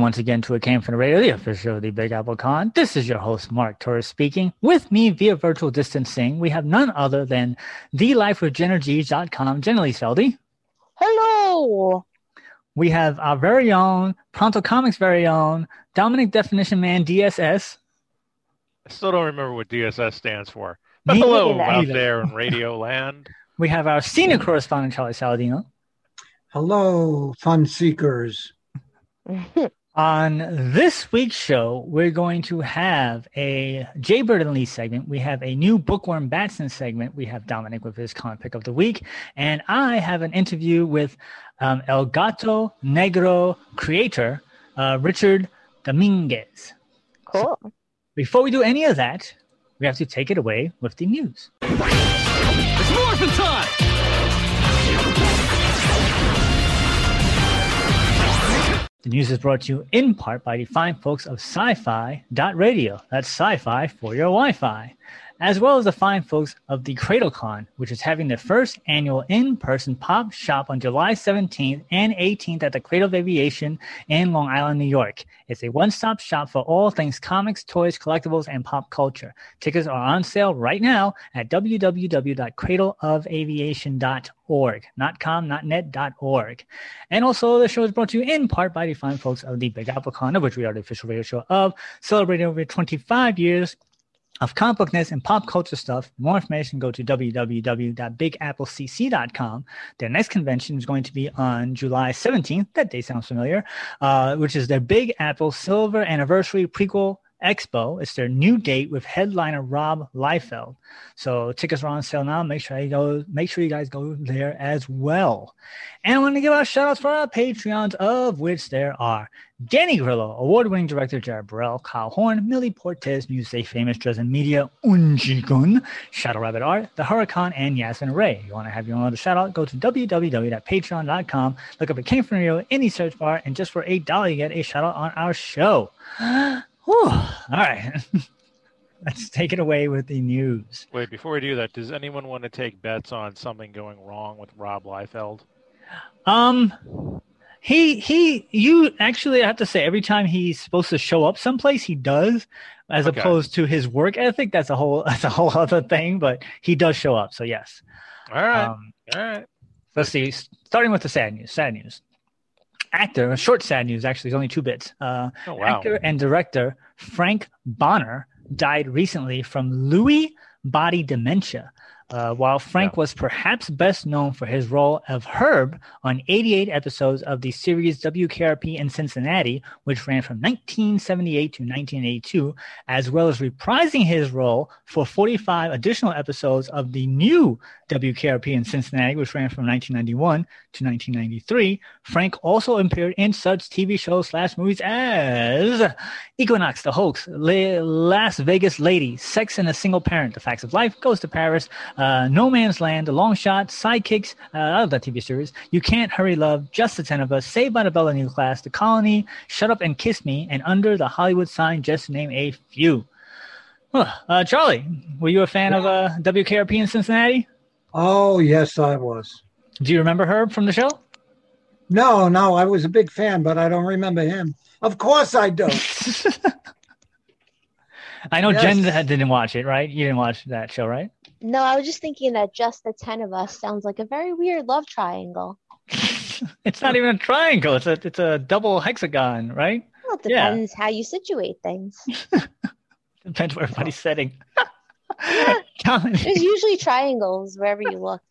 Welcome once again to It Came From the Radio, the official of the Big Apple Con. This is your host, Mark Torres speaking. With me via virtual distancing, we have none other than TheLifeWithJennerG.com, Jenny Lee Seldy. Hello. We have our very own, Pronto Comics' very own, Dominic Definition Man, DSS. I still don't remember what DSS stands for. But hello out there in Radio Land. We have our senior correspondent, Charlie Saladino. Hello, fun seekers. On this week's show, we're going to have a Jay Bird and Lee segment. We have a new Bookworm Batson segment. We have Dominic with his comic pick of the week. And I have an interview with um, El Gato Negro creator, uh, Richard Dominguez. Cool. So before we do any of that, we have to take it away with the news. It's morphin' time! The news is brought to you in part by the fine folks of sci-fi.radio. That's sci-fi for your Wi-Fi as well as the fine folks of the CradleCon, which is having their first annual in-person pop shop on July 17th and 18th at the Cradle of Aviation in Long Island, New York. It's a one-stop shop for all things comics, toys, collectibles, and pop culture. Tickets are on sale right now at www.cradleofaviation.org, not com, not net, dot org. And also, the show is brought to you in part by the fine folks of the Big Apple Con, of which we are the official radio show of, celebrating over 25 years of comic bookness and pop culture stuff. For More information, go to www.bigapplecc.com. Their next convention is going to be on July 17th. That day sounds familiar, uh, which is their Big Apple Silver Anniversary Prequel Expo. It's their new date with headliner Rob Liefeld. So tickets are on sale now. Make sure you go. Make sure you guys go there as well. And I want to give out shout outs for our Patreons, of which there are Danny Grillo, award-winning director Jared Burrell, Kyle Horn, Millie Portes, Music Famous Dresden Media, Unjigun, Shadow Rabbit Art, The Huracan, and Yasmin Ray. You want to have your own other shout out? Go to www.patreon.com, look up a Came From Radio in the search bar, and just for $8 you get a shout out on our show. Whew. All right. Let's take it away with the news. Wait, before we do that, does anyone want to take bets on something going wrong with Rob Liefeld? Um, he he. You actually I have to say, every time he's supposed to show up someplace, he does, as okay. opposed to his work ethic. That's a whole that's a whole other thing. But he does show up, so yes. All right. Um, All right. Let's see. Starting with the sad news. Sad news actor, short sad news actually, it's only two bits. Uh, oh, wow. Actor and director Frank Bonner died recently from Lewy body dementia. Uh, while Frank yeah. was perhaps best known for his role of Herb on 88 episodes of the series WKRP in Cincinnati, which ran from 1978 to 1982, as well as reprising his role for 45 additional episodes of the new WKRP in Cincinnati, which ran from 1991 to 1993, Frank also appeared in such TV shows slash movies as Equinox, The Hoax, La- Las Vegas Lady, Sex and a Single Parent, The Facts of Life, Goes to Paris, uh, No Man's Land, The Long Shot, Sidekicks, uh, I love that TV series, You Can't Hurry Love, Just the Ten of Us, Saved by the Bell New Class, The Colony, Shut Up and Kiss Me, and Under the Hollywood Sign, just to name a few. Uh, Charlie, were you a fan of uh, WKRP in Cincinnati? Oh, yes, I was. Do you remember Herb from the show? No, no, I was a big fan, but I don't remember him. Of course I don't. I know yes. Jen didn't watch it, right? You didn't watch that show, right? No, I was just thinking that just the 10 of us sounds like a very weird love triangle. it's not even a triangle. It's a it's a double hexagon, right? Well, it depends yeah. how you situate things. depends where everybody's sitting. Dominic. There's usually triangles wherever you look.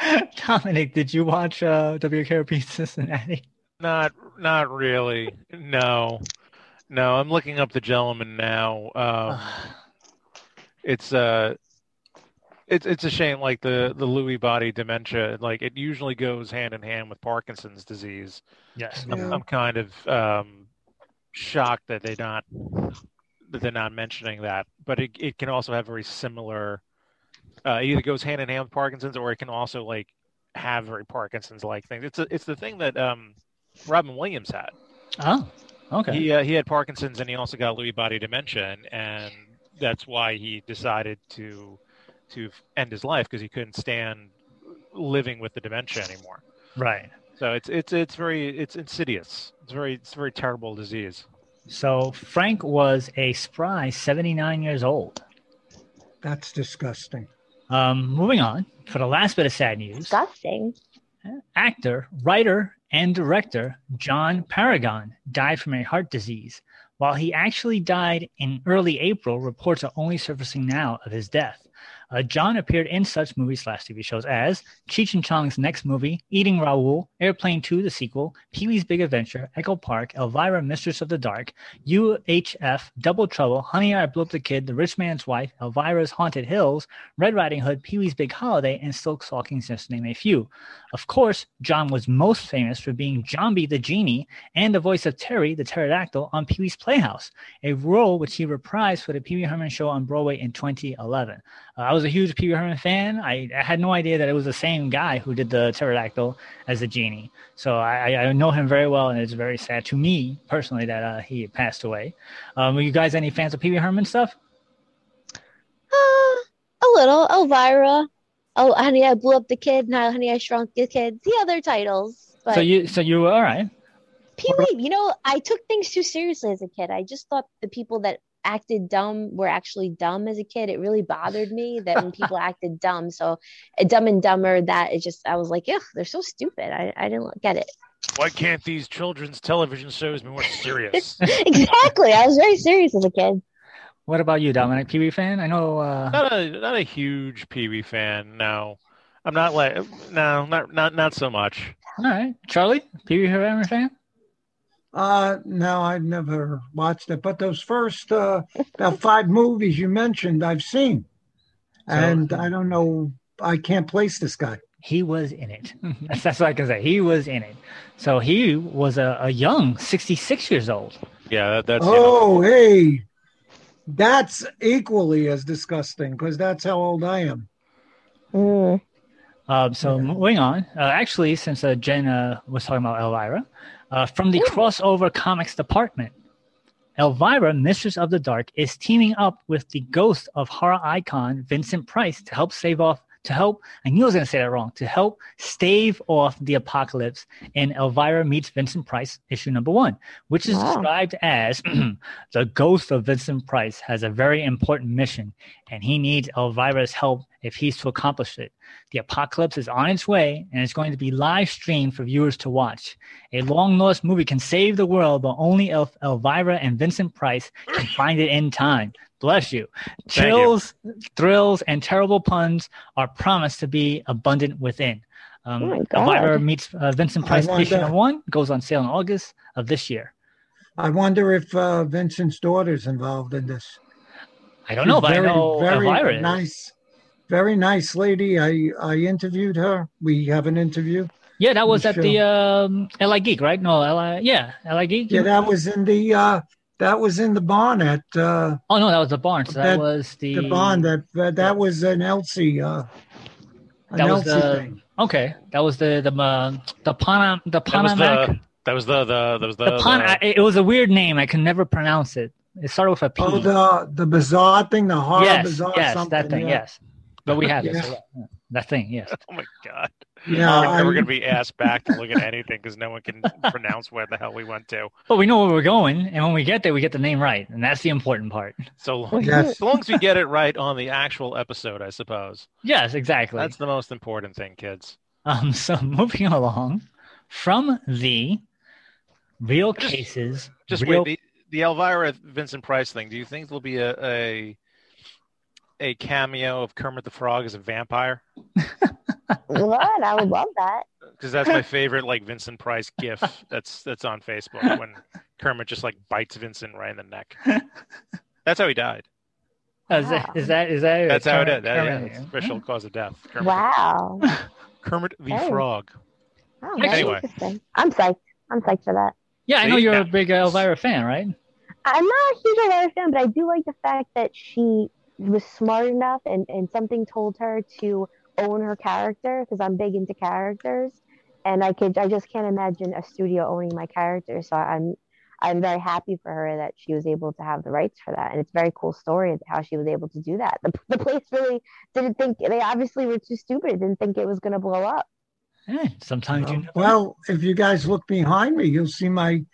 Dominic, did you watch uh, WKRP Cincinnati? Not, not really. No, no. I'm looking up the gentleman now. Um, it's uh it's it's a shame like the the Lewy body dementia like it usually goes hand in hand with Parkinson's disease. Yes, I'm, I'm kind of um, shocked that they not they're not mentioning that, but it it can also have very similar. Uh, either goes hand in hand with Parkinson's, or it can also like have very Parkinson's like things. It's a, it's the thing that um, Robin Williams had. Oh, okay. He uh, he had Parkinson's and he also got Lewy body dementia, and, and that's why he decided to to end his life because he couldn't stand living with the dementia anymore. Right. So it's it's it's very it's insidious. It's very it's a very terrible disease. So Frank was a spry 79 years old. That's disgusting. Um, moving on for the last bit of sad news. Disgusting. Actor, writer, and director John Paragon died from a heart disease. While he actually died in early April, reports are only surfacing now of his death. Uh, John appeared in such movies slash TV shows as Cheech and Chong's next movie, Eating Raoul, Airplane 2, the sequel, Pee Wee's Big Adventure, Echo Park, Elvira, Mistress of the Dark, UHF, Double Trouble, Honey, I Blew Up the Kid, The Rich Man's Wife, Elvira's Haunted Hills, Red Riding Hood, Pee Wee's Big Holiday, and Silk Stockings, just to name a few. Of course, John was most famous for being Jambi the Genie and the voice of Terry the Pterodactyl on Pee Wee's Playhouse, a role which he reprised for the Pee Wee Herman show on Broadway in 2011. Uh, I was a huge Pee Wee Herman fan. I, I had no idea that it was the same guy who did the Pterodactyl as the Genie. So I, I know him very well, and it's very sad to me personally that uh, he passed away. Um, were you guys any fans of Pee Wee Herman stuff? Uh, a little. Elvira. Oh, honey, I blew up the kid. Now, honey, I shrunk the kid. The other titles. But So you so you were all right. Pee Wee, you know, I took things too seriously as a kid. I just thought the people that acted dumb were actually dumb as a kid. It really bothered me that when people acted dumb. So, uh, Dumb and Dumber, that it just, I was like, yeah, they're so stupid. I, I didn't get it. Why can't these children's television shows be more serious? exactly. I was very serious as a kid. What about you, Dominic? Pee Wee fan? I know. Uh, not a not a huge Pee Wee fan. No, I'm not like no, not not not so much. all right, Charlie, Pee Wee Herman fan. Uh, no, I've never watched it, but those first uh, about five movies you mentioned, I've seen, and I don't know. I can't place this guy. He was in it. That's, that's what I can say. He was in it. So he was a, a young 66 years old. Yeah, that, that's you know, Oh, hey, that's equally as disgusting because that's how old I am. Mm. Um, so moving on, uh, actually, since uh, Jen uh, was talking about Elvira, uh, from the crossover comics department, Elvira, Mistress of the Dark, is teaming up with the ghost of horror icon Vincent Price to help save off. To help, I knew I was going to say that wrong. To help stave off the apocalypse in Elvira meets Vincent Price, issue number one, which is Wow. described as the ghost of Vincent Price has a very important mission, and he needs Elvira's help if he's to accomplish it. The apocalypse is on its way, and it's going to be live streamed for viewers to watch. A long lost movie can save the world, but only El- Elvira and Vincent Price can find it in time. Bless you. Thank you. Chills, thrills, and terrible puns are promised to be abundant within. Um, Oh. Elvira meets uh, Vincent Price wonder- issue one goes on sale in August of this year. I wonder if uh, Vincent's daughter's involved in this. I don't know, She's but I know very Elvira is. Nice, very nice lady. I I interviewed her. We have an interview. Yeah, that was I'm at the um, LI Geek, right? No, LI, yeah, LI Geek. Yeah, that was in the uh, that was in the barn at uh, Oh no, that was the barn. So that, That- was the, the barn. That that, that was an Elsie. Uh, an that was Elsie the thing. okay. That was the the uh, the Panam the that was Panamac. the that was the the that was the, The Pan, the- I- it was a weird name. I can never pronounce it. It started with a P. Oh, the the bizarre thing, the horror yes, bizarre yes, something. that thing. yeah. Yes, but we have it. Yeah. So yeah, yeah, that thing. Yes. oh my god. Yeah, we're never I- going to be asked back to look at anything because no one can pronounce where the hell we went to. But we know where we're going, and when we get there, we get the name right, and that's the important part. So long, Yes. so long as we get it right on the actual episode, I suppose. Yes, exactly. That's the most important thing, kids. Um, so moving along from the real Just- cases, Just real, wait. The, the Elvira Vincent Price thing. Do you think there'll be a, a a cameo of Kermit the Frog as a vampire? What? I would love that. Because that's my favorite, like Vincent Price gif. That's that's on Facebook when Kermit just like bites Vincent right in the neck. That's how he died. Wow. Is, that, is that is that? That's how it is. That, yeah, that's official cause of death. Kermit. Wow. Kermit the hey. Frog. Oh, anyway, I'm psyched. I'm psyched for that. Yeah, I know you're a big Elvira fan, right? I'm not a huge Elvira fan, but I do like the fact that she was smart enough and, and something told her to own her character because I'm big into characters. And I could I just can't imagine a studio owning my character. So I'm I'm very happy for her that she was able to have the rights for that. And it's a very cool story how she was able to do that. The, the place really didn't think, they obviously were too stupid, didn't think it was going to blow up. Hey, sometimes you know. Well, if you guys look behind me, you'll see my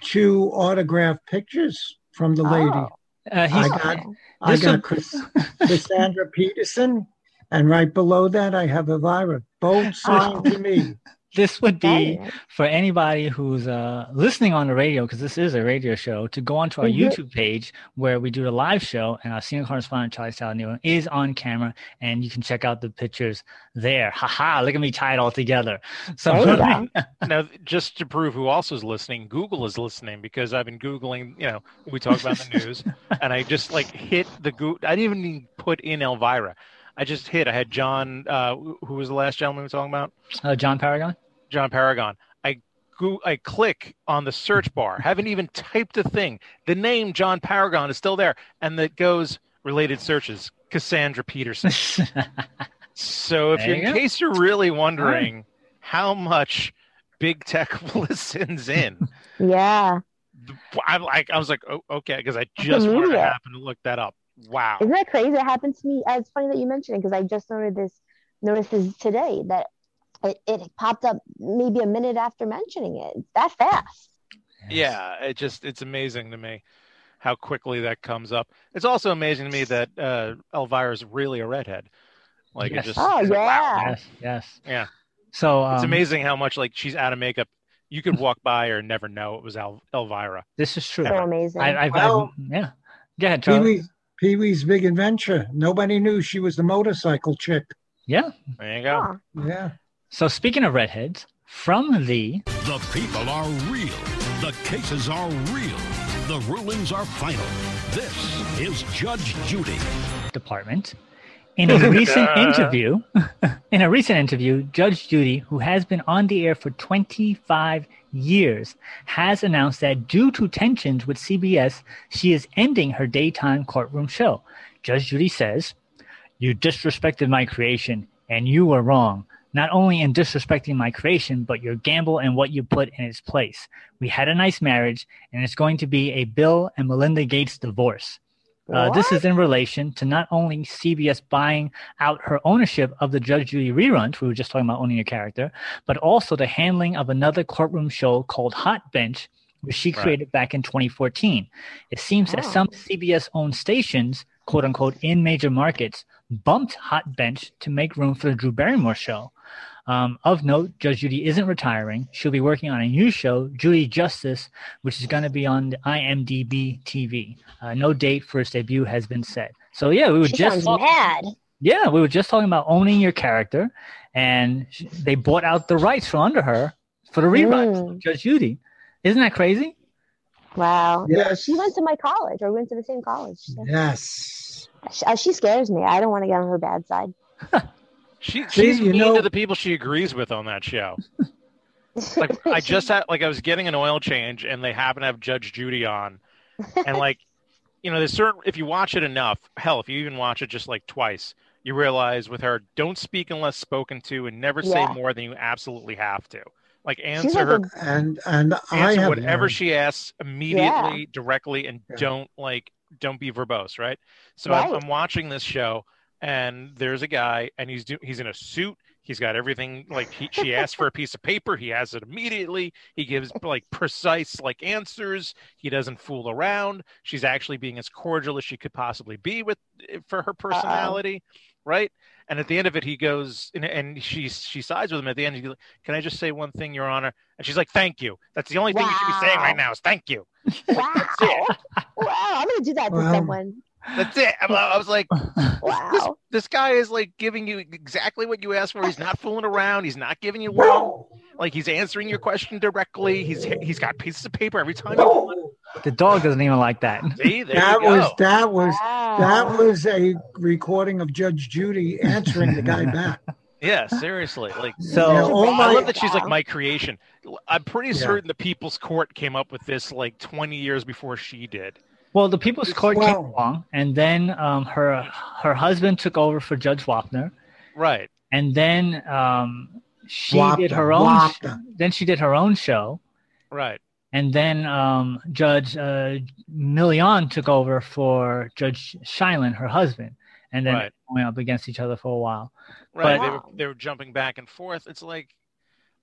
two autographed pictures from the lady. Oh. Uh, I got, I got Chris, Cassandra Peterson, and right below that I have Elvira. Both signed to me this would be for anybody who's uh, listening on the radio, because this is a radio show, to go onto our mm-hmm. YouTube page where we do the live show, and our senior correspondent Charlie Saladino is on camera, and you can check out the pictures there. Haha! Look at me tie it all together. So now, just to prove who also is listening, Google is listening because I've been googling. You know, we talk about the news, and I just like hit the Google. I didn't even put in Elvira. I just hit. I had John. Uh, who was the last gentleman we were talking about? Uh, John Paragon. John Paragon. I go, I click on the search bar. Haven't even typed a thing. The name John Paragon is still there, and that goes related searches. Cassandra Peterson. so if you, in case you're really wondering right. how much big tech listens in, yeah. I'm like, I was like, oh, okay, because I just wanted to happen to look that up. Wow. Isn't that crazy? It happened to me. It's funny that you mentioned it because I just noted this noticed this today that it, it popped up maybe a minute after mentioning it. That fast. Yeah, it just it's amazing to me how quickly that comes up. It's also amazing to me that uh Elvira is really a redhead. Like yes. it just Oh yeah. Wow. Yes, yes. Yeah. So um, it's amazing how much like she's out of makeup you could walk by or never know it was El- Elvira. This is true. So amazing. I, I, well, I, yeah. Go ahead, Charlie. Pee Wee's Big Adventure. Nobody knew she was the motorcycle chick. Yeah. There you go. Yeah. So speaking of redheads, from the The people are real. The cases are real. The rulings are final. This is Judge Judy. Department. In a recent interview, in a recent interview, Judge Judy, who has been on the air for 25 years, has announced that due to tensions with CBS, she is ending her daytime courtroom show. Judge Judy says, You disrespected my creation, and you were wrong not only in disrespecting my creation, but your gamble and what you put in its place. We had a nice marriage, and it's going to be a Bill and Melinda Gates divorce. Uh, this is in relation to not only CBS buying out her ownership of the Judge Judy reruns, we were just talking about owning a character, but also the handling of another courtroom show called Hot Bench, which she created right. back in 2014. It seems oh. that some CBS owned stations, quote unquote, in major markets, bumped Hot Bench to make room for the Drew Barrymore show. Um, of note, Judge Judy isn't retiring. She'll be working on a new show, Judy Justice, which is going to be on the IMDb TV. Uh, no date for its debut has been set. So yeah, we were she just talk- mad. Yeah, we were just talking about owning your character, and they bought out the rights from under her for the rewrites. Mm. Judge Judy, isn't that crazy? Wow. Yes. She went to my college, or went to the same college. So. Yes. She, uh, she scares me. I don't want to get on her bad side. She she's mean know, to the people she agrees with on that show. like I just had like I was getting an oil change and they happen to have Judge Judy on, and like you know there's certain if you watch it enough, hell if you even watch it just like twice, you realize with her don't speak unless spoken to and never say yeah. more than you absolutely have to. Like answer her and and answer I whatever learned. she asks immediately, yeah. directly, and yeah. don't like don't be verbose, right? So right. I'm, I'm watching this show and there's a guy and he's do, he's in a suit. He's got everything like he, she asks for a piece of paper. He has it immediately. He gives like precise like answers. He doesn't fool around. She's actually being as cordial as she could possibly be with eh, for her personality Uh-oh. right? And at the end of it he goes and, and she she sides with him at the end. He goes, can i just say one thing your honor? And she's like thank you. That's the only thing wow. you should be saying right now is thank you. Wow. Wow. I'm gonna do that to wow. someone that's it. I was like, wow. This, this, guy is like giving you exactly what you asked for. He's not fooling around. He's not giving you long. Like he's answering your question directly. He's he's got pieces of paper every time you. The dog doesn't even like that. See, that was that was wow. that was a recording of Judge Judy answering the guy back. Yeah, seriously. Like so, yeah, oh I love that she's like my creation. I'm pretty yeah. certain the People's Court came up with this like 20 years before she did. Well, the People's Court well, came along, and then um, her her husband took over for Judge Wapner. Right. And then um, she Wapner, did her own. Sh- then she did her own show. Right. And then um, Judge uh, Milian took over for Judge Sheindlin, her husband, and then right. went up against each other for a while. Right. But, they, were, they were jumping back and forth. It's like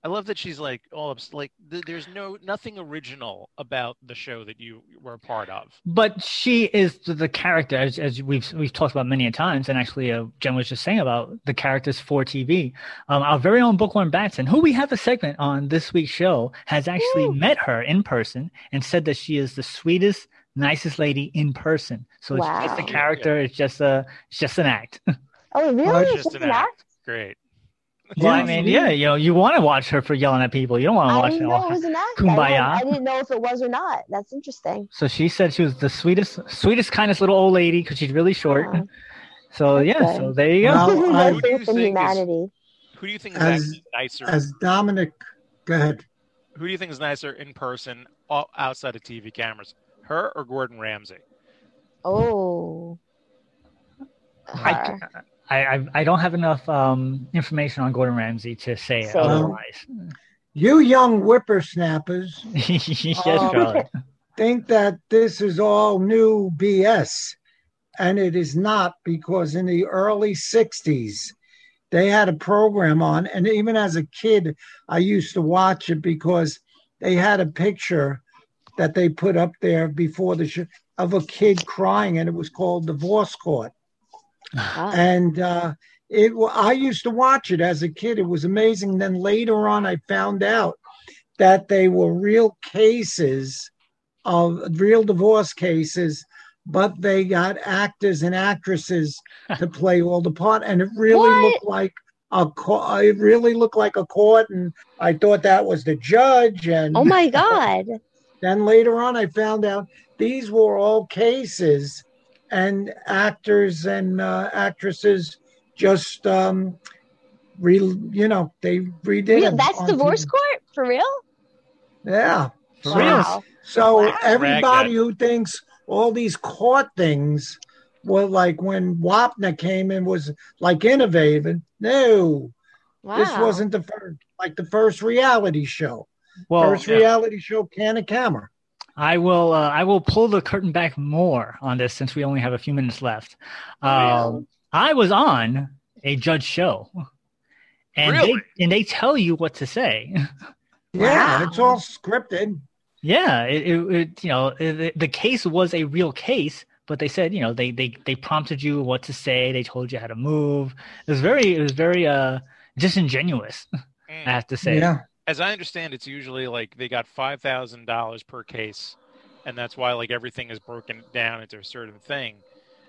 I love that she's like all ups, like th- there's no nothing original about the show that you were a part of. But she is the, the character, as, as we've we've talked about many a times, and actually, uh, Jen was just saying about the characters for TV. Um, our very own Bookworm Batson, who we have a segment on this week's show, has actually met her in person and said that she is the sweetest, nicest lady in person. So wow. it's just a character. It's just a it's just an act. Oh, really? Oh, it's just an act. Great. Well, I mean, yeah, you know, you want to watch her for yelling at people. You don't want to watch I didn't know it was an act. Kumbaya. I, I, didn't know if it was or not. That's interesting. So she said she was the sweetest, sweetest, kindest little old lady because she's really short. Yeah. So That's yeah, good. so there you go. Well, I, who, do you humanity. Is, who do you think is as, nicer? As Dominic, go ahead. Who do you think is nicer in person, outside of TV cameras, her or Gordon Ramsay? Oh. I, I, I, don't have enough um, information on Gordon Ramsay to say so, otherwise. You young whippersnappers. Yes, um, think that this is all new BS, and it is not because in the early 60s, they had a program on, and even as a kid, I used to watch it because they had a picture that they put up there before the show of a kid crying, and it was called Divorce Court Ah. And uh, it, I used to watch it as a kid. It was amazing. Then later on, I found out that they were real cases of real divorce cases, but they got actors and actresses to play all the part, and it really what? looked like a court. It really looked like a court, and I thought that was the judge. And oh my god! then later on, I found out these were all cases and actors and uh, actresses just um, re, you know they redid real, that's divorce TV. court for real yeah for wow. real so wow. everybody who thinks all these court things were like when Wapner came in was like innovative no wow. this wasn't the first like the first reality show well, first yeah. reality show can of camera I will. Uh, I will pull the curtain back more on this since we only have a few minutes left. Um, I was on a judge show, and really? they and they tell you what to say. Yeah, wow. it's all scripted. Yeah, it, it, it you know it, the case was a real case, but they said you know they they they prompted you what to say. They told you how to move. It was very it was very uh disingenuous. Mm. I have to say. Yeah as I understand, it's usually like they got five thousand dollars per case, and that's why like everything is broken down into a certain thing.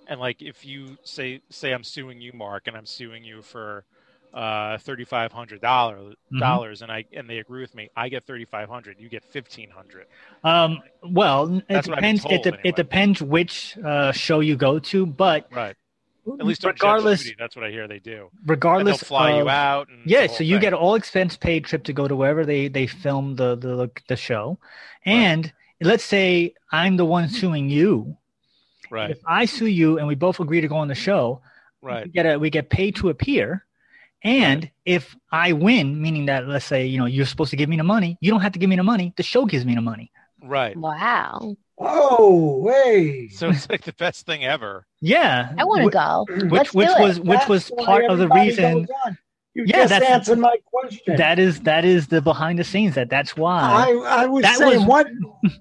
And like if you say say I'm suing you, Mark, and I'm suing you for uh thirty five hundred dollars mm-hmm. dollars and I and they agree with me, I get thirty five hundred, you get fifteen hundred. Um well it depends it, de- anyway. it depends which uh show you go to, but right at least regardless, Judy, that's what I hear they do. Regardless, fly of, you out. yeah, so you thing. get all expense paid trip to go to wherever they they film the the the show, and right. let's say I'm the one mm-hmm. suing you. Right. If I sue you and we both agree to go on the show, right? We get a, we get paid to appear. And right. if I win, meaning that let's say you know you're supposed to give me the money, you don't have to give me the money. The show gives me the money. Right. Wow. Oh, way! So it's like the best thing ever. Yeah, I want to go. Which Let's which was which That's was part of the reason. You yeah, just that's, answered my question. That is that is the behind the scenes. That that's why I, I was that saying was, what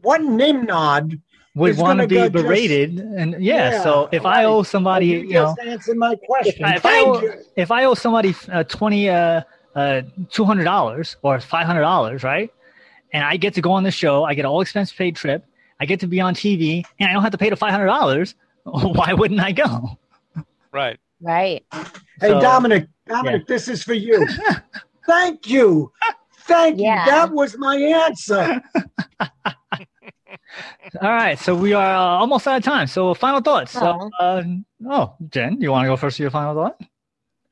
what Nimrod would want to be berated, just, and yeah, yeah, So if right. I owe somebody, you, you know, answer my question. If, I, owe, if I owe somebody uh, twenty uh, uh, two hundred dollars or five hundred dollars, right? And I get to go on the show. I get all expense paid trip I get to be on TV and I don't have to pay the $500. Why wouldn't I go? Right. Right. Hey, so, Dominic, Dominic, yeah. this is for you. Thank you. Thank yeah. you. That was my answer. All right, so we are uh, almost out of time. So final thoughts. So, uh, oh, Jen, you want to go first? Your final thought?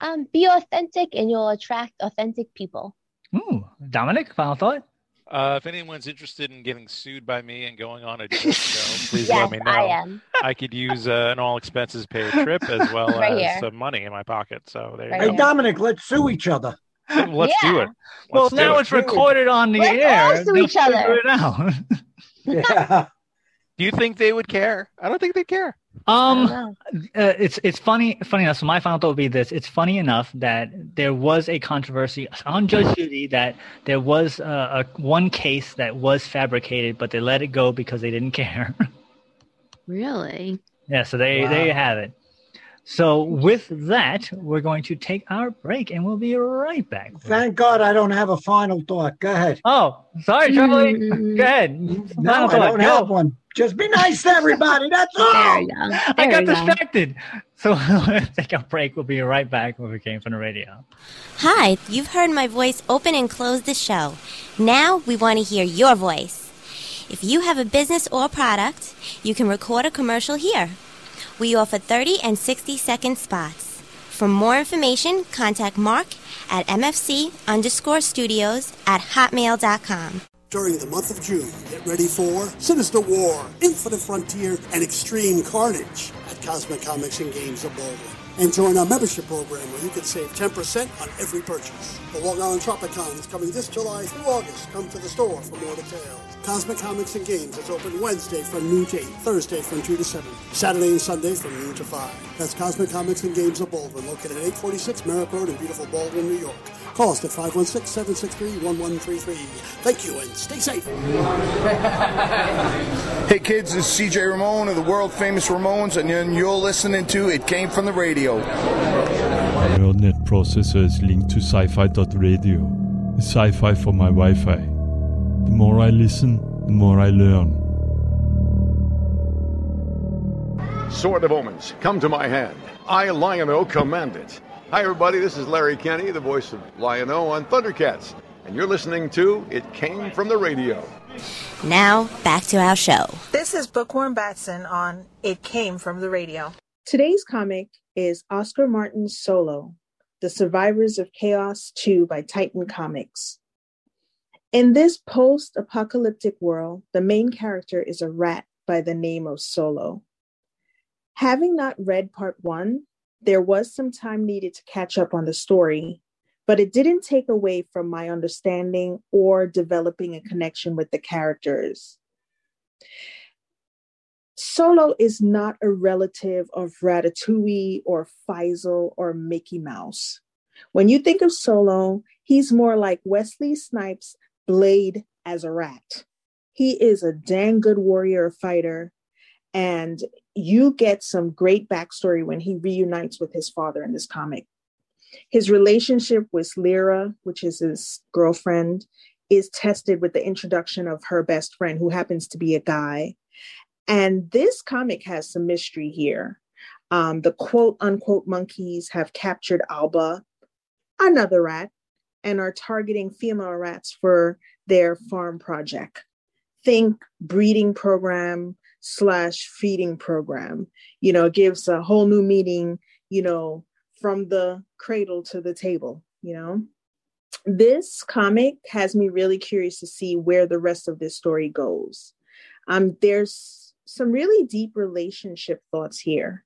Um, be authentic, and you'll attract authentic people. Ooh, Dominic, final thought. Uh, if anyone's interested in getting sued by me and going on a show, please yes, let me know. I am. I could use uh, an all expenses paid trip as well right as here. some money in my pocket. So there right Hey, Dominic, let's sue each other. Let's yeah. do it. Let's well, now it. it's recorded on the let's air. Let's sue each other. It out. yeah. Do you think they would care? I don't think they care. Um, uh, it's it's funny funny enough. So my final thought would be this: It's funny enough that there was a controversy on Judge Judy that there was a, a one case that was fabricated, but they let it go because they didn't care. really? Yeah. So they wow. there you have it. So with that, we're going to take our break, and we'll be right back. Thank God I don't have a final thought. Go ahead. Oh, sorry, Charlie. Go ahead. No, final I don't have one. Just be nice to everybody. That's all. There you go. There I got distracted. Go. So let's take a break. We'll be right back when we came from the radio. Hi, you've heard my voice open and close the show. Now we want to hear your voice. If you have a business or product, you can record a commercial here. We offer 30 and 60 second spots. For more information, contact Mark at mfc underscore studios at hotmail.com during the month of June. Get ready for Sinister War, Infinite Frontier, and Extreme Carnage at Cosmic Comics and Games of Baldwin. And join our membership program where you can save 10% on every purchase. The Long Island Tropicon is coming this July through August. Come to the store for more details. Cosmic Comics and Games is open Wednesday from noon to 8, Thursday from 2 to 7, Saturday and Sunday from noon to 5. That's Cosmic Comics and Games of Baldwin, located at 846 Merrick Road in beautiful Baldwin, New York. Call us at 516-763-1133. Thank you and stay safe. hey kids, this is CJ Ramone of the world famous Ramones and you're listening to It Came From the Radio. Your net processor is linked to sci-fi.radio. Sci-fi for my Wi-Fi. The more I listen, the more I learn. Sword of Omens, come to my hand. I, Lion-O, command it. Hi, everybody. This is Larry Kenney, the voice of Lion-O on Thundercats, and you're listening to It Came from the Radio. Now, back to our show. This is Bookworm Batson on It Came from the Radio. Today's comic is Oscar Martin's Solo, The Survivors of Chaos 2 by Titan Comics. In this post apocalyptic world, the main character is a rat by the name of Solo. Having not read part one, there was some time needed to catch up on the story, but it didn't take away from my understanding or developing a connection with the characters. Solo is not a relative of Ratatouille or Fievel or Mickey Mouse. When you think of Solo, he's more like Wesley Snipes' Blade as a rat. He is a dang good warrior fighter and you get some great backstory when he reunites with his father in this comic. His relationship with Lyra, which is his girlfriend, is tested with the introduction of her best friend, who happens to be a guy. And this comic has some mystery here. Um, the quote unquote monkeys have captured Alba, another rat, and are targeting female rats for their farm project. Think breeding program, slash feeding program. You know, gives a whole new meaning, you know, from the cradle to the table, you know. This comic has me really curious to see where the rest of this story goes. Um, there's some really deep relationship thoughts here,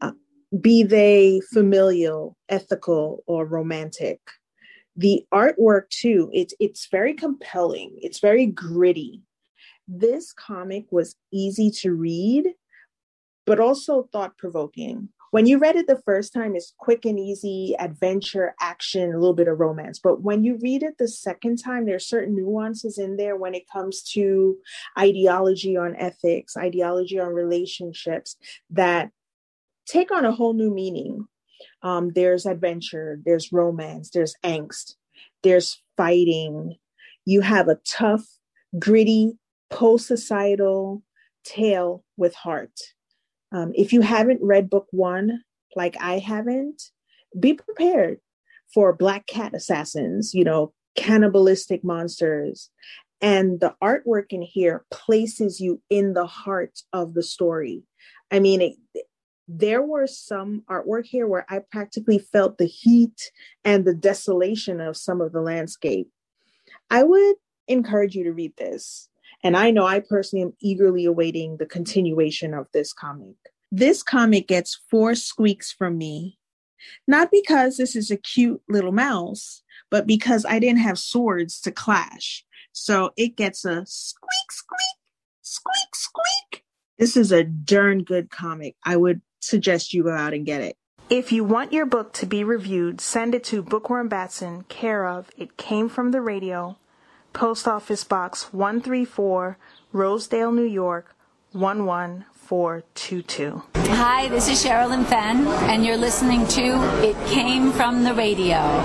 uh, be they familial, ethical, or romantic. The artwork too, it's it's very compelling. It's very gritty this comic was easy to read, but also thought provoking. When you read it the first time, it's quick and easy, adventure, action, a little bit of romance. But when you read it the second time, there are certain nuances in there when it comes to ideology on ethics, ideology on relationships that take on a whole new meaning. Um, there's adventure, there's romance, there's angst, there's fighting. You have a tough, gritty post societal tale with heart. Um, if you haven't read book one, like I haven't, be prepared for black cat assassins, you know, cannibalistic monsters, And the artwork in here places you in the heart of the story. I mean, it, there were some artwork here where I practically felt the heat and the desolation of some of the landscape. I would encourage you to read this. And I know I personally am eagerly awaiting the continuation of this comic. This comic gets four squeaks from me, not because this is a cute little mouse, but because I didn't have swords to clash. So it gets a squeak, squeak, squeak, squeak. This is a darn good comic. I would suggest you go out and get it. If you want your book to be reviewed, send it to Bookworm Batson, care of It Came From the Radio, Post Office Box 134, Rosedale, New York 11422. Hi, this is Sherilyn Fenn, and you're listening to It Came From the Radio.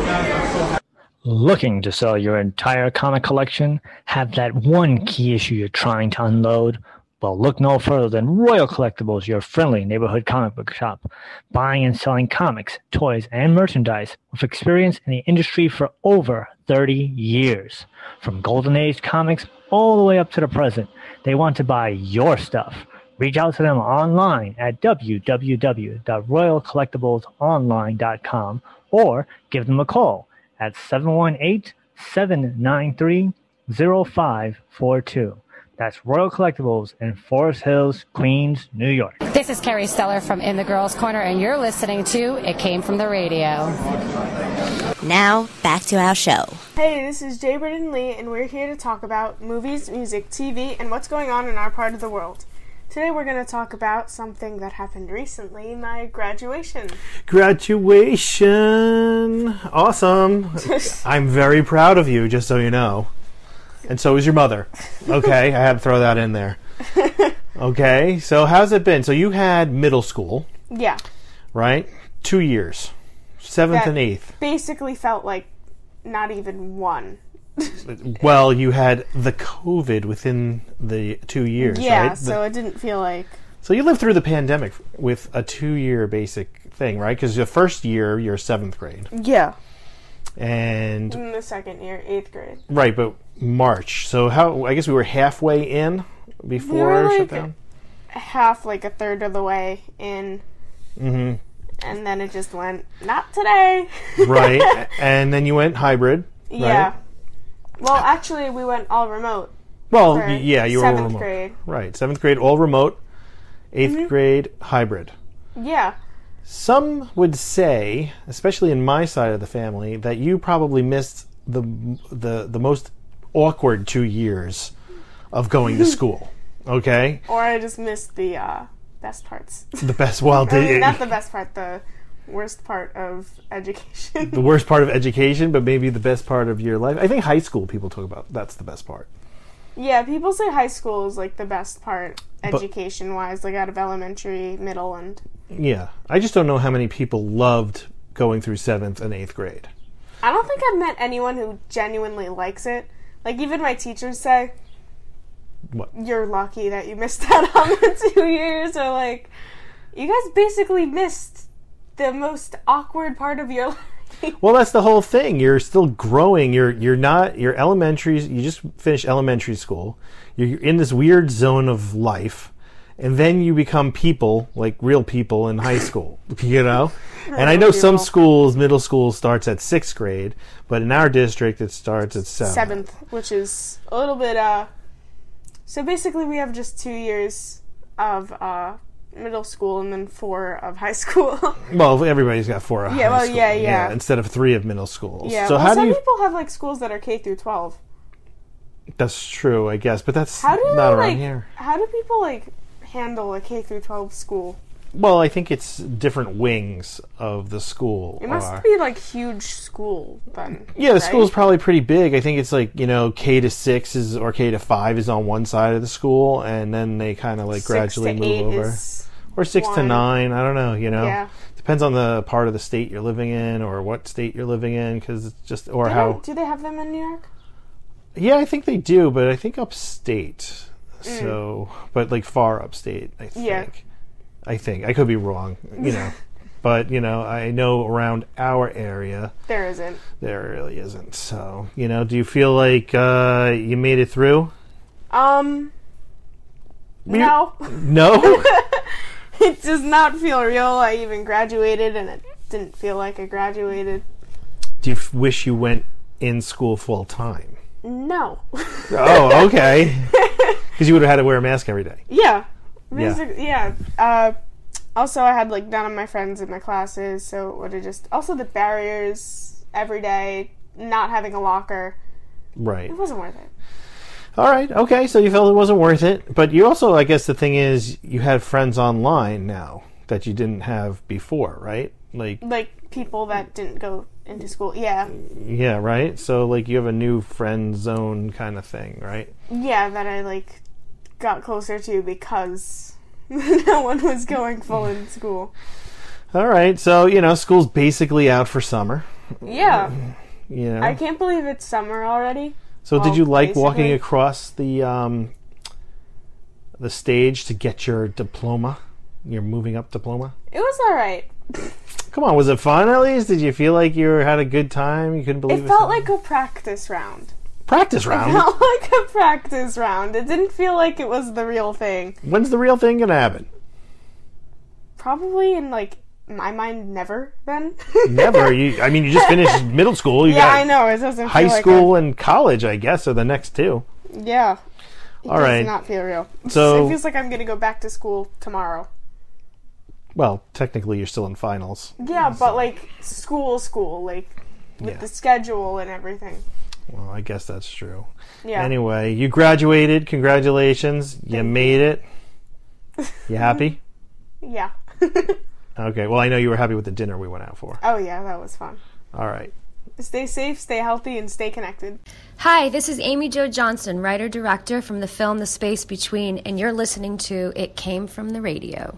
Looking to sell your entire comic collection? Have that one key issue you're trying to unload? Well, look no further than Royal Collectibles, your friendly neighborhood comic book shop. Buying and selling comics, toys, and merchandise with experience in the industry for over 30 years. From Golden Age comics all the way up to the present, they want to buy your stuff. Reach out to them online at www.royalcollectiblesonline.com or give them a call at 718 793 0542. That's Royal Collectibles in Forest Hills, Queens, New York. This is Carrie Steller from In the Girls Corner, and you're listening to It Came From the Radio. Now, back to our show. Hey, this is Jay Burden Lee, and we're here to talk about movies, music, TV, and what's going on in our part of the world. Today we're going to talk about something that happened recently my graduation. Graduation! Awesome! I'm very proud of you, just so you know. And so is your mother. Okay, I had to throw that in there. Okay, so how's it been? So you had middle school, Yeah. right? Two years, seventh That and eighth. Basically felt like not even one. Well, you had the COVID within the two years, yeah, right? so it didn't feel like. so you lived through the pandemic with a two-year basic thing, right? Because the first year you're seventh grade, Yeah. and In the second year, eighth grade. right, but March. So how? I guess we were halfway in before We like shutdown. half, like a third of the way in, Mm-hmm. and then it just went, not today. right, and then you went hybrid. Right? Yeah. Well, actually, we went all remote. Well, yeah, you were all remote. grade. Right, seventh grade all remote, 8th Mhm. grade hybrid. Yeah. Some would say, especially in my side of the family, that you probably missed the the the most awkward two years of going to school. Okay, Or I just missed the uh, best parts. the best. Well, I mean, not the best part, the worst part of education. the worst part of education, but maybe the best part of your life. I think high school people talk about that's the best part. yeah, people say high school is like the best part education wise, like out of elementary, middle, and Yeah, I just don't know how many people loved going through seventh and eighth grade. I don't think I've met anyone who genuinely likes it. Like even my teachers say, What? "You're lucky that you missed out on the two years," or like, "You guys basically missed the most awkward part of your life." Well, that's the whole thing. You're still growing. You're you're not. You're elementary. You just finished elementary school. You're in this weird zone of life, and then you become people, like real people, in high school. You know. And I know some schools, middle school starts at sixth grade, but in our district it starts at seventh. seventh, which is a little bit. uh So basically, we have just two years of uh middle school and then four of high school. Well, everybody's got four. of Yeah, high well, school, yeah, yeah. Instead of three of middle schools. yeah. So well, how some do you? people have like schools that are K through twelve. That's true, I guess, but that's How do not around here. how do people like handle a K through twelve school? Well, I think it's different wings of the school. It must are. be like huge school then. Yeah, the right? school's probably pretty big. I think it's like you know K to six is or K to five is on one side of the school, and then they kind of like Six gradually to move eight over, is or six to nine. I don't know. You know, Yeah. depends on the part of the state you're living in or what state you're living in, because it's just or Do how. they, do they have them in New York? Yeah, I think they do, but I think upstate. Mm. So, but like far upstate, I think. Yeah. I think I could be wrong. You know, but you know, I know around our area there isn't. There really isn't. So, you know, do you feel like uh, you made it through? Um, no. No. it does not feel real. I even graduated, and it didn't feel like I graduated. Do you f- wish you went in school full time? No. oh, okay. Because you would have had to wear a mask every day. Yeah. Basic, yeah. yeah. Uh, also, I had like none of my friends in my classes, so it would have just. Also, the barriers every day, not having a locker. Right. It wasn't worth it. All right. Okay. So you felt it wasn't worth it, but you also, I guess, the thing is, you had friends online now that you didn't have before, right? Like. Like people that didn't go into school. Yeah. Yeah. Right. So like you have a new friend zone kind of thing, right? Yeah, that I like got closer to because no one was going full in school. All right, so you know, school's basically out for summer. Yeah. Yeah. I can't believe it's summer already. So, well, did you like basically. walking across the um, the stage to get your diploma? Your moving up diploma? It was all right. Come on, was it fun at least? Did you feel like you had a good time? You couldn't believe it. It felt like a practice round. Practice round. It felt like a practice round. It didn't feel like it was the real thing. When's the real thing gonna happen? Probably in like my mind, never. Then never. You, I mean, you just finished middle school. You yeah, I know. It doesn't. High school like and college, I guess, are the next two. Yeah. It All does right. not feel real. So it feels like I'm gonna go back to school tomorrow. Well, technically, you're still in finals. Yeah, so. but like school, school, like with yeah. the schedule and everything. Well, I guess that's true. Yeah. Anyway, you graduated. Congratulations. You made it. You happy? yeah. okay. Well, I know you were happy with the dinner we went out for. Oh, yeah. That was fun. All right. Stay safe, stay healthy, and stay connected. Hi, this is Amy Jo Johnson, writer director from the film The Space Between, and you're listening to It Came from the Radio.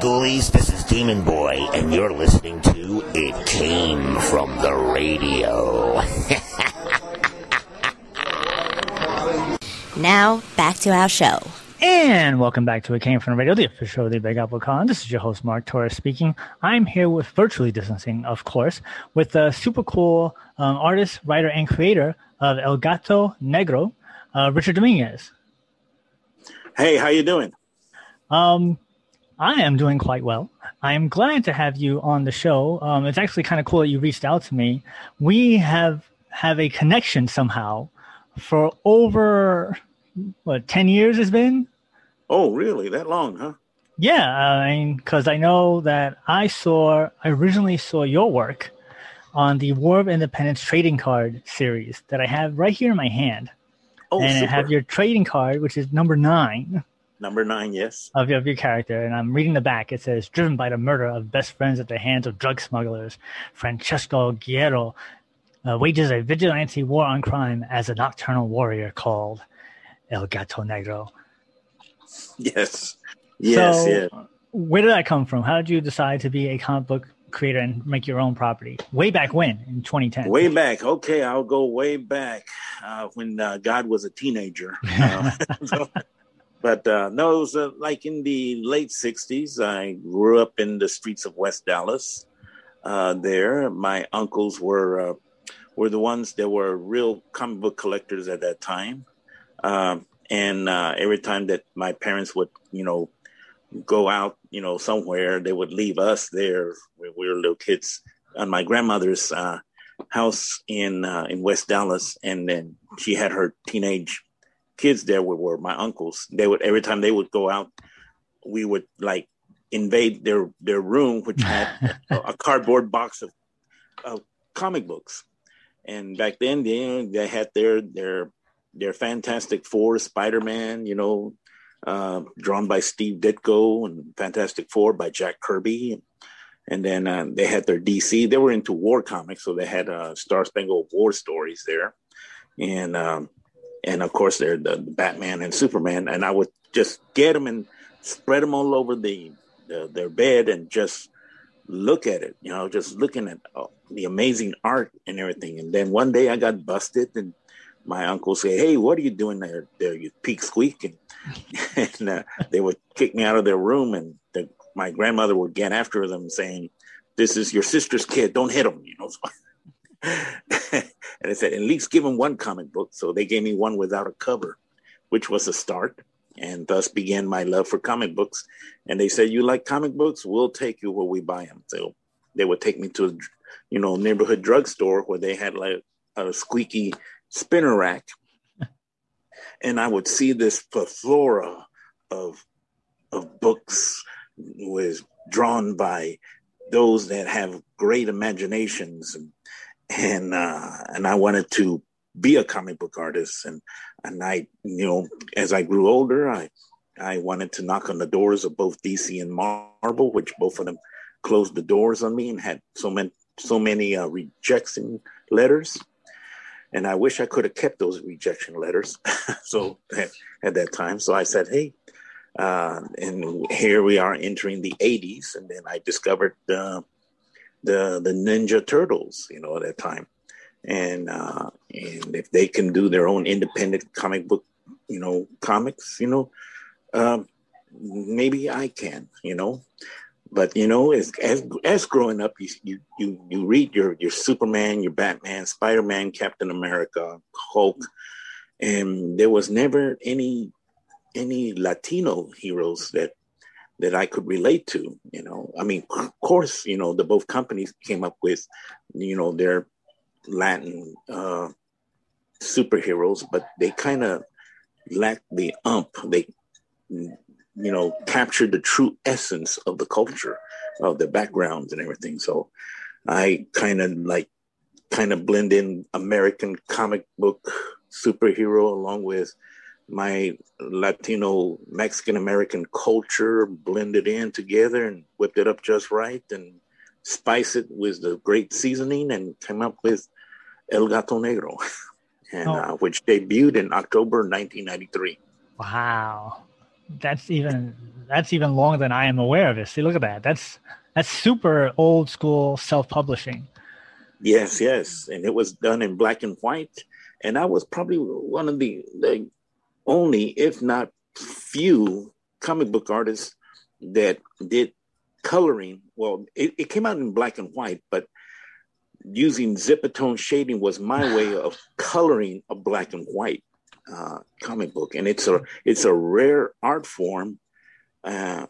Hey, ghoulies, this is Demon Boy, and you're listening to It Came From the Radio. now, back to our show. And welcome back to It Came From the Radio, the official show of the Big Apple Con. This is your host, Mark Torres speaking. I'm here with virtually distancing, of course, with the super cool um, artist, writer, and creator of El Gato Negro, uh, Richard Dominguez. Hey, how you doing? Um, I am doing quite well. I am glad to have you on the show. Um, it's actually kind of cool that you reached out to me. We have have a connection somehow for over what ten years has been. Oh, really? That long, huh? Yeah, I mean, because I know that I saw, I originally saw your work on the War of Independence trading card series that I have right here in my hand. Oh, and super. I have your trading card, which is number nine. Number nine, yes. Of, of your character. And I'm reading the back. It says, driven by the murder of best friends at the hands of drug smugglers, Francesco Guerrero uh, wages a vigilante war on crime as a nocturnal warrior called El Gato Negro. Yes. Yes, so, yeah. Where did that come from? How did you decide to be a comic book creator and make your own property? Way back when, in 2010. Way back. Okay, I'll go way back uh, when uh, God was a teenager. Uh, so, but uh, no, it was uh, like in the late 60s. I grew up in the streets of West Dallas. Uh, there, my uncles were were the ones that were real comic book collectors at that time. Um, and every time that my parents would, you know, go out, you know, somewhere, they would leave us there when we were little kids on my grandmother's uh, house in uh, in West Dallas, and then she had her teenage kids there were, were my uncles. They would every time they would go out, we would like invade their their room, which had a, a cardboard box of, of comic books. And back then, they, they had their their their Fantastic Four, Spider Man, you know, uh, drawn by Steve Ditko, and Fantastic Four by Jack Kirby, and, and then uh, they had their DC. They were into war comics, so they had uh, Star Spangled War stories there, and um, and of course they're the Batman and Superman. And I would just get them and spread them all over the, the their bed and just look at it. You know, just looking at uh, the amazing art and everything. And then one day I got busted, and my uncle said, "Hey, what are you doing there? There, you peak squeak." And, and uh, they would kick me out of their room, and the, my grandmother would get after them, saying, "This is your sister's kid. Don't hit him." You know. and I said, "At least give him one comic book." So they gave me one without a cover, which was a start. And thus began my love for comic books. And they said, "You like comic books? We'll take you where we buy them." So they would take me to, you know, neighborhood drugstore where they had like a squeaky spinner rack, and I would see this plethora of of books was drawn by those that have great imaginations and and uh, and I wanted to be a comic book artist and and I you know as I grew older I I wanted to knock on the doors of both DC and Marvel which both of them closed the doors on me and had so many so many uh, rejection letters and I wish I could have kept those rejection letters. so at, at, that time, so I said, "Hey," uh, and here we are entering the '80s, and then I discovered the the the Ninja Turtles. You know, at that time, and uh, and if they can do their own independent comic book, you know, comics, you know, um, maybe I can. You know, but you know, as as as growing up, you you you, you read your your Superman, your Batman, Spider Man, Captain America, Hulk, and there was never any any Latino heroes that that I could relate to. You know, I mean, of course, you know, the both companies came up with, you know, their Latin uh, superheroes, but they kind of lacked the ump. They you know, capture the true essence of the culture, of the backgrounds and everything. So I kind of like kind of blend in American comic book superhero along with my Latino Mexican American culture, blended in together and whipped it up just right and spice it with the great seasoning and came up with El Gato Negro, and oh. uh, which debuted in October 1993. Wow that's even that's even longer than I am aware of it. See, look at that. That's that's super old school self publishing. Yes, yes, and it was done in black and white, and I was probably one of the the only, if not few, comic book artists that did coloring. Well, it, it came out in black and white, but using zipatone shading was my way of coloring a black and white uh, comic book, and it's a it's a rare art form, uh,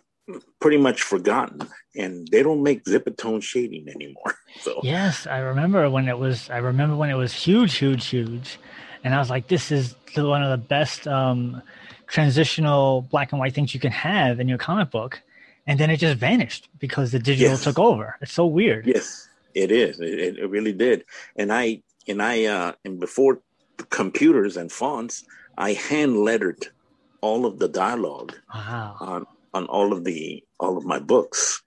pretty much forgotten, and they don't make zipatone shading anymore. So yes, I remember when it was. I remember when it was huge, huge, huge, and I was like, this is one of the best um, transitional black and white things you can have in your comic book, and then it just vanished because the digital yes. took over. It's so weird. Yes, it is. It, it really did, and I and I uh, and before computers and fonts, I hand lettered all of the dialogue wow. on on all of the all of my books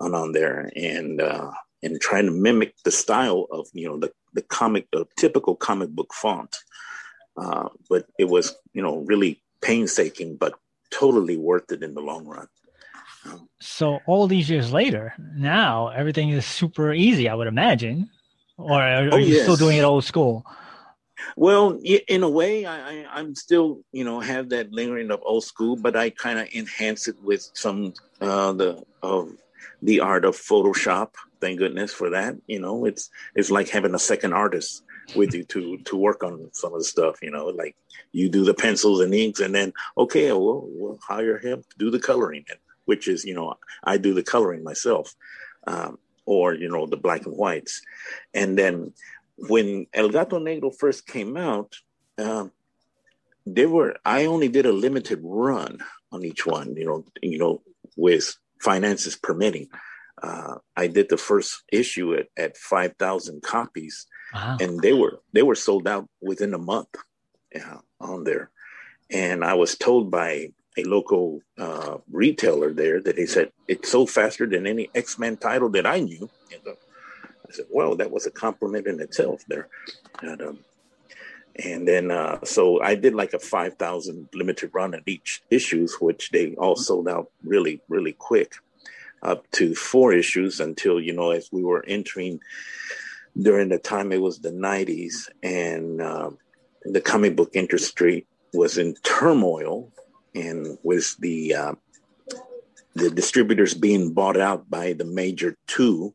on on there and uh, and trying to mimic the style of you know the the comic the typical comic book font. Uh, but it was you know really painstaking, but totally worth it in the long run. Um, so all these years later, now everything is super easy. I would imagine, or are, oh, you yes. still doing it old school? Well, in a way, I, I am still you know have that lingering of old school, but I kind of enhance it with some uh, the of the art of Photoshop. Thank goodness for that. You know, it's it's like having a second artist with you to to work on some of the stuff. You know, like you do the pencils and inks, and then okay, we'll, we'll hire him to do the coloring, which is you know I do the coloring myself, um, or you know the black and whites, and then when El Gato Negro first came out, um, they were I only did a limited run on each one, you know, you know, with finances permitting. Uh, I did the first issue at, at five thousand copies, wow. and they were they were sold out within a month yeah, on there. And I was told by a local uh, retailer there that they said it sold faster than any X Men title that I knew. And, uh, I said, "Well, that was a compliment in itself there." And, um, and then uh, so I did like a five thousand limited run of each issues, which they all sold out really, really quick, up to four issues until you know as we were entering during the time it was the '90s and uh, the comic book industry was in turmoil and with the uh, the distributors being bought out by the major two,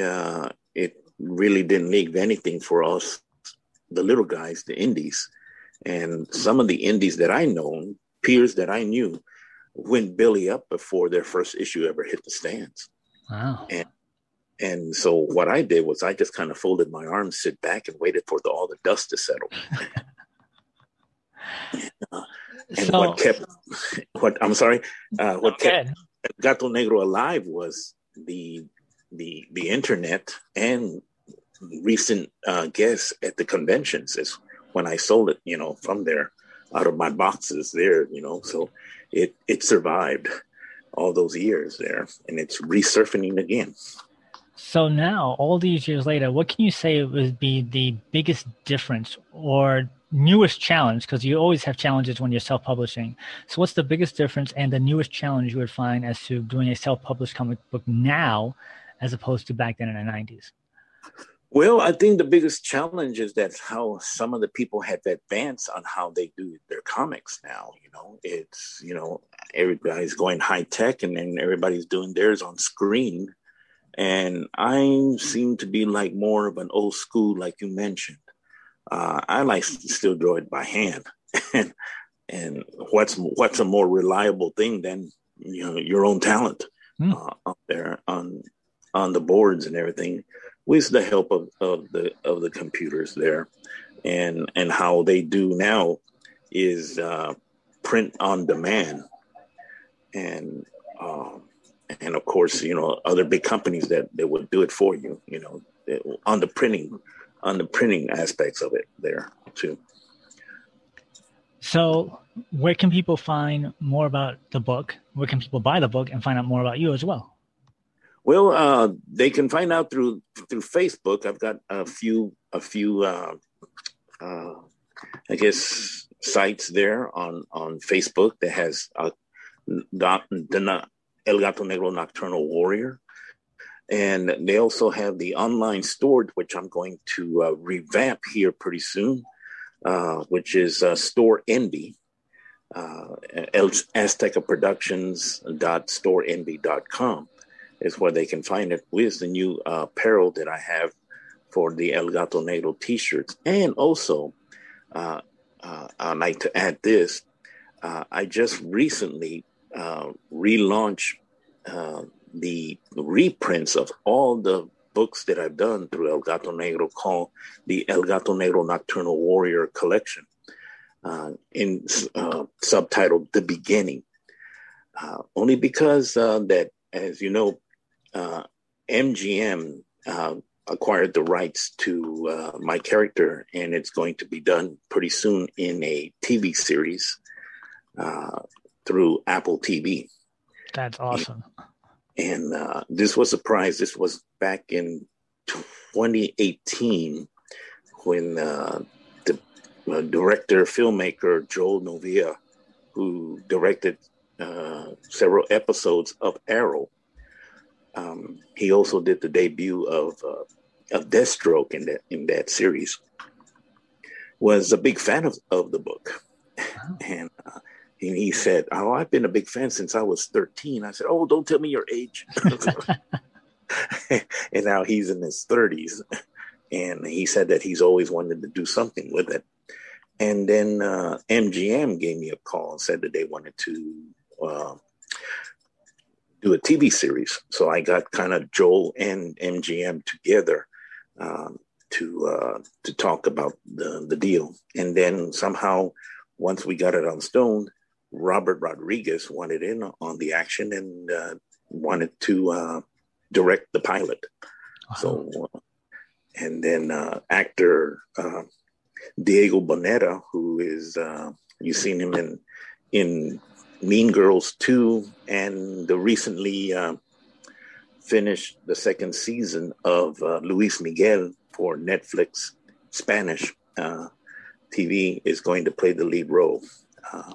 uh, it really didn't leave anything for us, the little guys, the indies, and some of the indies that I know, peers that I knew, went Billy up before their first issue ever hit the stands. Wow. And and so what I did was I just kind of folded my arms, sit back, and waited for the, all the dust to settle. uh, and so, what kept what I'm sorry, uh, what okay. kept Gato Negro alive was the the the internet and recent uh, guests at the conventions. Is when I sold it, you know, from there out of my boxes there, you know. So it it survived all those years there, and it's resurfacing again. So now, all these years later, what can you say would be the biggest difference or newest challenge because you always have challenges when you're self-publishing so what's the biggest difference and the newest challenge you would find as to doing a self-published comic book now as opposed to back then in the 90s well i think the biggest challenge is that how some of the people have advanced on how they do their comics now you know it's you know everybody's going high tech and then everybody's doing theirs on screen and i seem to be like more of an old school like you mentioned uh, I like to still draw it by hand. and and what's what's a more reliable thing than you know your own talent mm. uh, up there on on the boards and everything with the help of, of the of the computers there and and how they do now is uh, print on demand and um, and of course you know other big companies that that would do it for you you know on the printing on the printing aspects of it there too. So, where can people find more about the book? Where can people buy the book and find out more about you as well? Well, uh, they can find out through through Facebook. I've got a few a few uh, uh, I guess sites there on on Facebook that has uh, El Gato Negro Nocturnal Warrior. And they also have the online store, which I'm going to uh, revamp here pretty soon, uh, which is uh, Store Envy, uh, Azteca Productions.storeenvy.com is where they can find it with the new uh, apparel that I have for the El Gato Negro t-shirts. And also, uh, uh, I'd like to add this. Uh, I just recently uh, relaunched uh, the reprints of all the books that I've done through El Gato Negro called the El Gato Negro Nocturnal Warrior Collection, in subtitled The Beginning. Only because that, as you know, MGM uh, uh, acquired the rights to my character, and it's going to be done pretty soon in a TV series through Apple TV. That's awesome. And, and uh, this was a prize. This was back in 2018 when uh, the uh, director, filmmaker Joel Novoa, who directed uh, several episodes of Arrow, um, he also did the debut of uh, of Deathstroke in that in that series. Was a big fan of, of the book, wow. and uh, and he said, Oh, I've been a big fan since I was 13. I said, Oh, don't tell me your age. and now he's in his 30s. And he said that he's always wanted to do something with it. And then uh, MGM gave me a call and said that they wanted to uh, do a TV series. So I got kind of Joel and MGM together um, to uh, to talk about the, the deal. And then somehow, once we got it on Stone, Robert Rodriguez wanted in on the action and uh, wanted to uh, direct the pilot. So, uh, and then uh, actor uh, Diego Boneta, who is uh, you've seen him in in Mean Girls 2 and the recently uh, finished the second season of uh, Luis Miguel for Netflix Spanish uh, TV is going to play the lead role uh,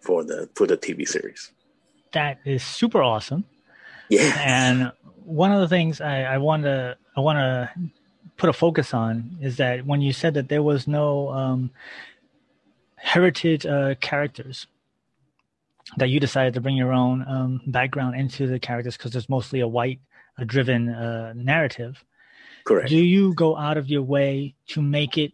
for the for the TV series. That is super awesome. Yeah. And one of the things I, I want to I want to put a focus on is that when you said that there was no um, heritage uh, characters that you decided to bring your own um, background into the characters because there's mostly a white uh, driven uh, narrative. Correct. Do you go out of your way to make it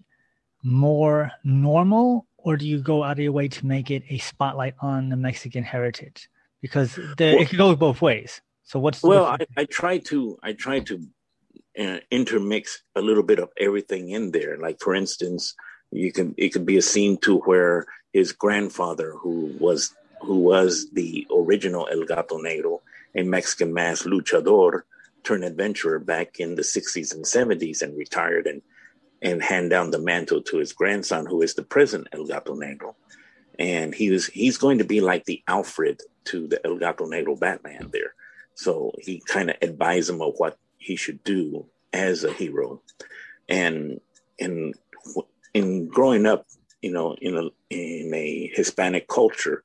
more normal, or do you go out of your way to make it a spotlight on the Mexican heritage? Because the, well, it can go both ways. So what's well, what's I, I try to I try to uh, intermix a little bit of everything in there. Like for instance, you can it could be a scene to where his grandfather, who was who was the original El Gato Negro, a Mexican mass luchador turned adventurer back in the 60s and 70s and retired and and hand down the mantle to his grandson, who is the present El Gato Negro. And he was he's going to be like the Alfred to the El Gato Negro Batman there. So he kind of advised him of what he should do as a hero. And in in growing up, you know, in a in a Hispanic culture,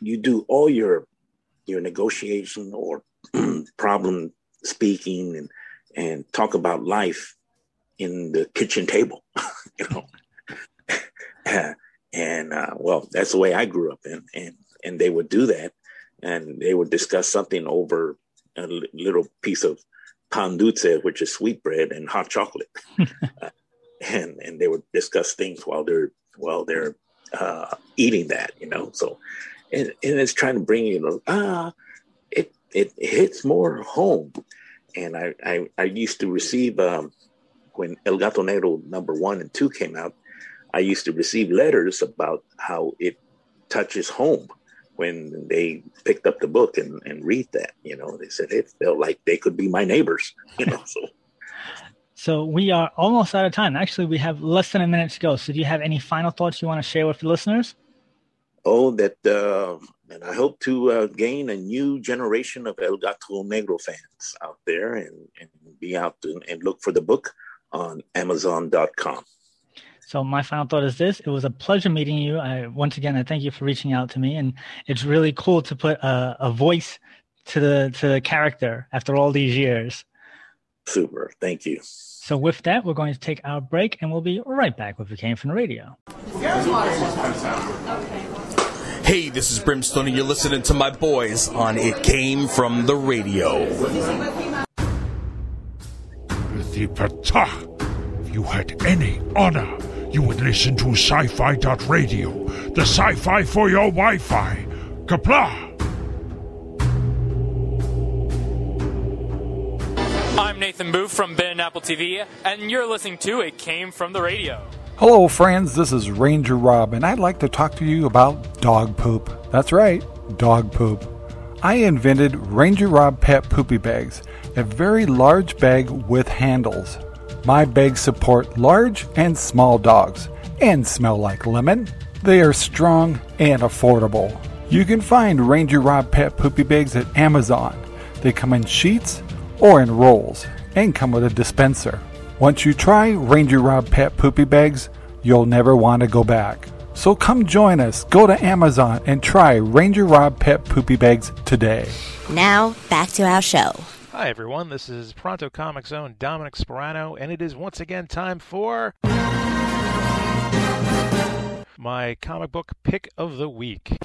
you do all your your negotiation or problem speaking and and talk about life in the kitchen table, you know. and uh, well, that's the way I grew up in, and and they would do that, and they would discuss something over a little piece of pan dulce, which is sweet bread and hot chocolate, uh, and and they would discuss things while they're while they're uh, eating that, you know. So and, and it's trying to bring you know ah it it hits more home. And i i, I used to receive um, when el gato negro number one and two came out i used to receive letters about how it touches home when they picked up the book and, and read that you know. They said it felt like they could be my neighbors you know so. So we are almost out of time. Actually we have less than a minute to go. So do you have any final thoughts you want to share with the listeners oh, that uh, and I hope to uh, gain a new generation of El Gato Negro fans out there and, and be out to, and look for the book on Amazon.com. So my final thought is this: It was a pleasure meeting you. I once again I thank you for reaching out to me, and it's really cool to put a, a voice to the to the character after all these years. Super, thank you. So with that, we're going to take our break, and we'll be right back with "We Came from the Radio." Hey, this is Brimstone, and you're listening to my boys on It Came From the Radio. If you had any honor, you would listen to sci fi radio, the sci fi for your Wi Fi. Kapla! I'm Nathan Booth from Ben and Apple TV, and you're listening to It Came From the Radio. Hello, friends. This is Ranger Rob, and I'd like to talk to you about dog poop. That's right, dog poop. I invented Ranger Rob Pet Poopy Bags, a very large bag with handles. My bags support large and small dogs and smell like lemon. They are strong and affordable. You can find Ranger Rob Pet Poopy Bags at Amazon. They come in sheets or in rolls and come with a dispenser. Once you try Ranger Rob Pet Poopy Bags, you'll never want to go back. So come join us. Go to Amazon and try Ranger Rob Pet Poopy Bags today. Now, back to our show. Hi, everyone. This is Pronto Comics own Dominic Sperano, and it is once again time for my comic book pick of the week.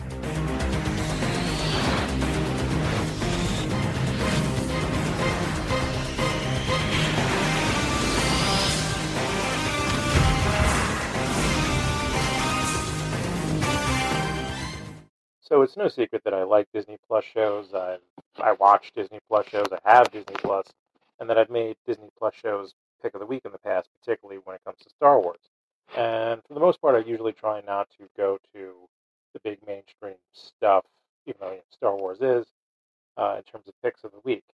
So it's no secret that I like Disney Plus shows. I I watch Disney Plus shows. I have Disney Plus, and that I've made Disney Plus shows pick of the week in the past, particularly when it comes to Star Wars. And for the most part, I usually try not to go to the big mainstream stuff, even though Star Wars is, uh, in terms of picks of the week.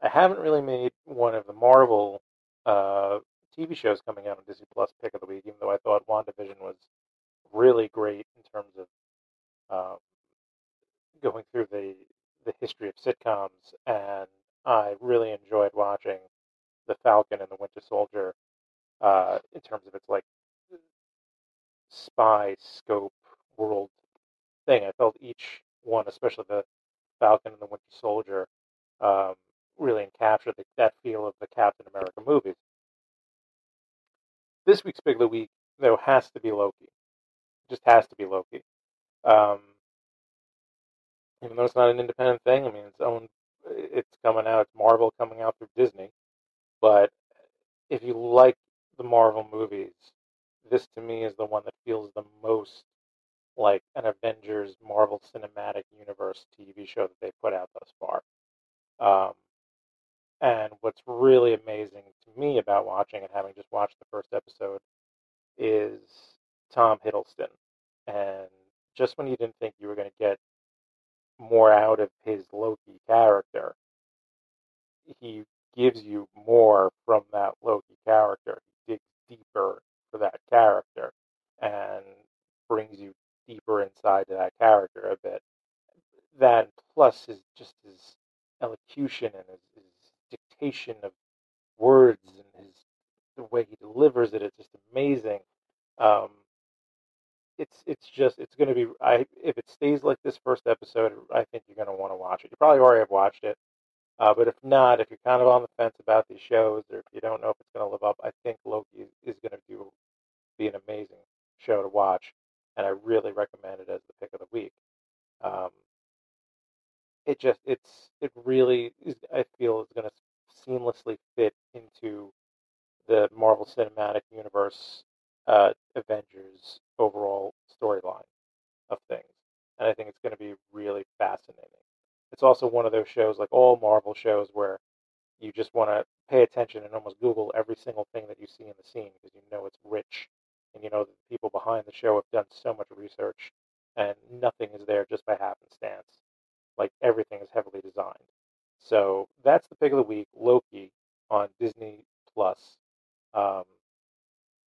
I haven't really made one of the Marvel uh, TV shows coming out on Disney Plus pick of the week, even though I thought WandaVision was really great in terms of um, going through the the history of sitcoms, and I really enjoyed watching the Falcon and the Winter Soldier uh, in terms of its like spy scope world thing. I felt each one, especially the Falcon and the Winter Soldier, um, really encaptured the, that feel of the Captain America movies. This week's Big of the Week, though, has to be Loki. It just has to be Loki. Um, even though it's not an independent thing, I mean, it's own. It's coming out. It's Marvel coming out through Disney. But if you like the Marvel movies, this to me is the one that feels the most like an Avengers Marvel Cinematic Universe TV show that they put out thus far. Um, and what's really amazing to me about watching and having just watched the first episode is Tom Hiddleston. And just when you didn't think you were going to get more out of his Loki character, he gives you more from that Loki character. He digs deeper for that character and brings you deeper inside to that character a bit. That plus his just his elocution and his, his dictation of words and his the way he delivers it, it's just amazing. Um, it's it's just it's going to be I if it stays like this first episode, I think you're going to want to watch it. You probably already have watched it, uh, but if not, if you're kind of on the fence about these shows, or if you don't know if it's going to live up, I think Loki is going to do be an amazing show to watch, and I really recommend it as the pick of the week. Um, it just it's it really is, I feel is going to seamlessly fit into the Marvel Cinematic Universe uh, Avengers overall storyline of things. And I think it's going to be really fascinating. It's also one of those shows, like all Marvel shows, where you just want to pay attention and almost Google every single thing that you see in the scene because you know it's rich and you know the people behind the show have done so much research and nothing is there just by happenstance. Like everything is heavily designed. So that's the pick of the week, Loki on Disney Plus. Um,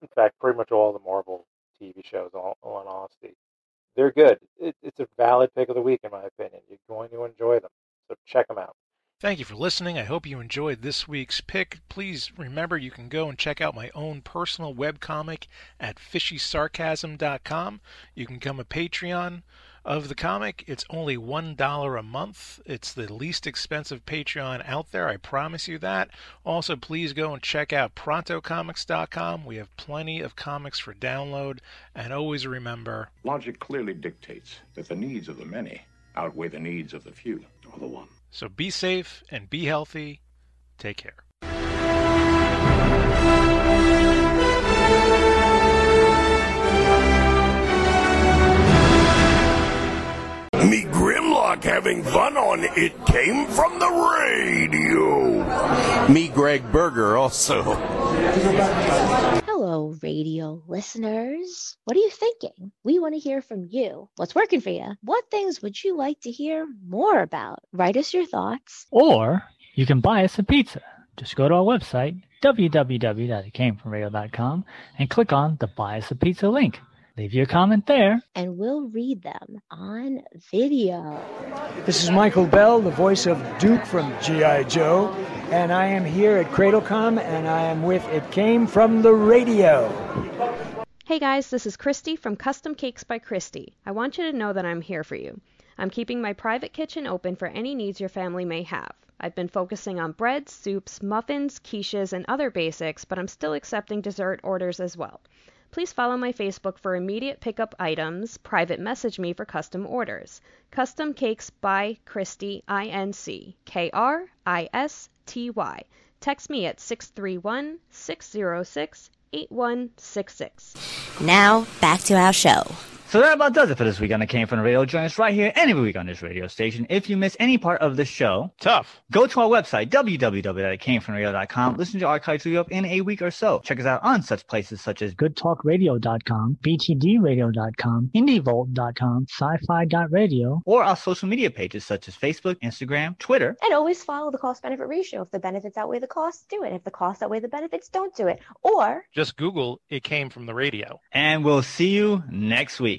in fact, pretty much all the Marvel TV shows, all, all in honesty, they're good. It, it's a valid pick of the week, in my opinion. You're going to enjoy them. So check them out. Thank you for listening. I hope you enjoyed this week's pick. Please remember you can go and check out my own personal webcomic at fishysarcasm.com. You can become a Patreon of the comic. It's only $1 a month. It's the least expensive Patreon out there. I promise you that. Also, please go and check out prontocomics.com. We have plenty of comics for download. And always remember logic clearly dictates that the needs of the many outweigh the needs of the few or the one. So be safe and be healthy. Take care. Me Grimlock having fun on It Came From the Radio. Me Greg Berger also. Hello, radio listeners. What are you thinking? We want to hear from you. What's working for you? What things would you like to hear more about? Write us your thoughts. Or you can buy us a pizza. Just go to our website, www.itcamefromradio.com, and click on the Buy Us a Pizza link. Leave your comment there. And we'll read them on video. This is Michael Bell, the voice of Duke from G.I. Joe, and I am here at Cradlecom, and I am with It Came From the Radio. Hey guys, this is Christy from Custom Cakes by Christy. I want you to know that I'm here for you. I'm keeping my private kitchen open for any needs your family may have. I've been focusing on breads, soups, muffins, quiches, and other basics, but I'm still accepting dessert orders as well. Please follow my Facebook for immediate pickup items, private message me for custom orders. Custom Cakes by Christy, I N C K R I S T Y. Text me at 631 606 8166. Now, back to our show. So that about does it for this week on the Came From the Radio. Join us right here any week on this radio station. If you miss any part of the show, tough. Go to our website, www.itcamefromradio.com. Listen to our archives we up in a week or so. Check us out on such places such as goodtalkradio.com, btdradio.com, indievolt.com, sci-fi.radio, or our social media pages such as Facebook, Instagram, Twitter. And always follow the cost benefit ratio. If the benefits outweigh the costs, do it. If the costs outweigh the benefits, don't do it. Or just Google It Came From the Radio. And we'll see you next week.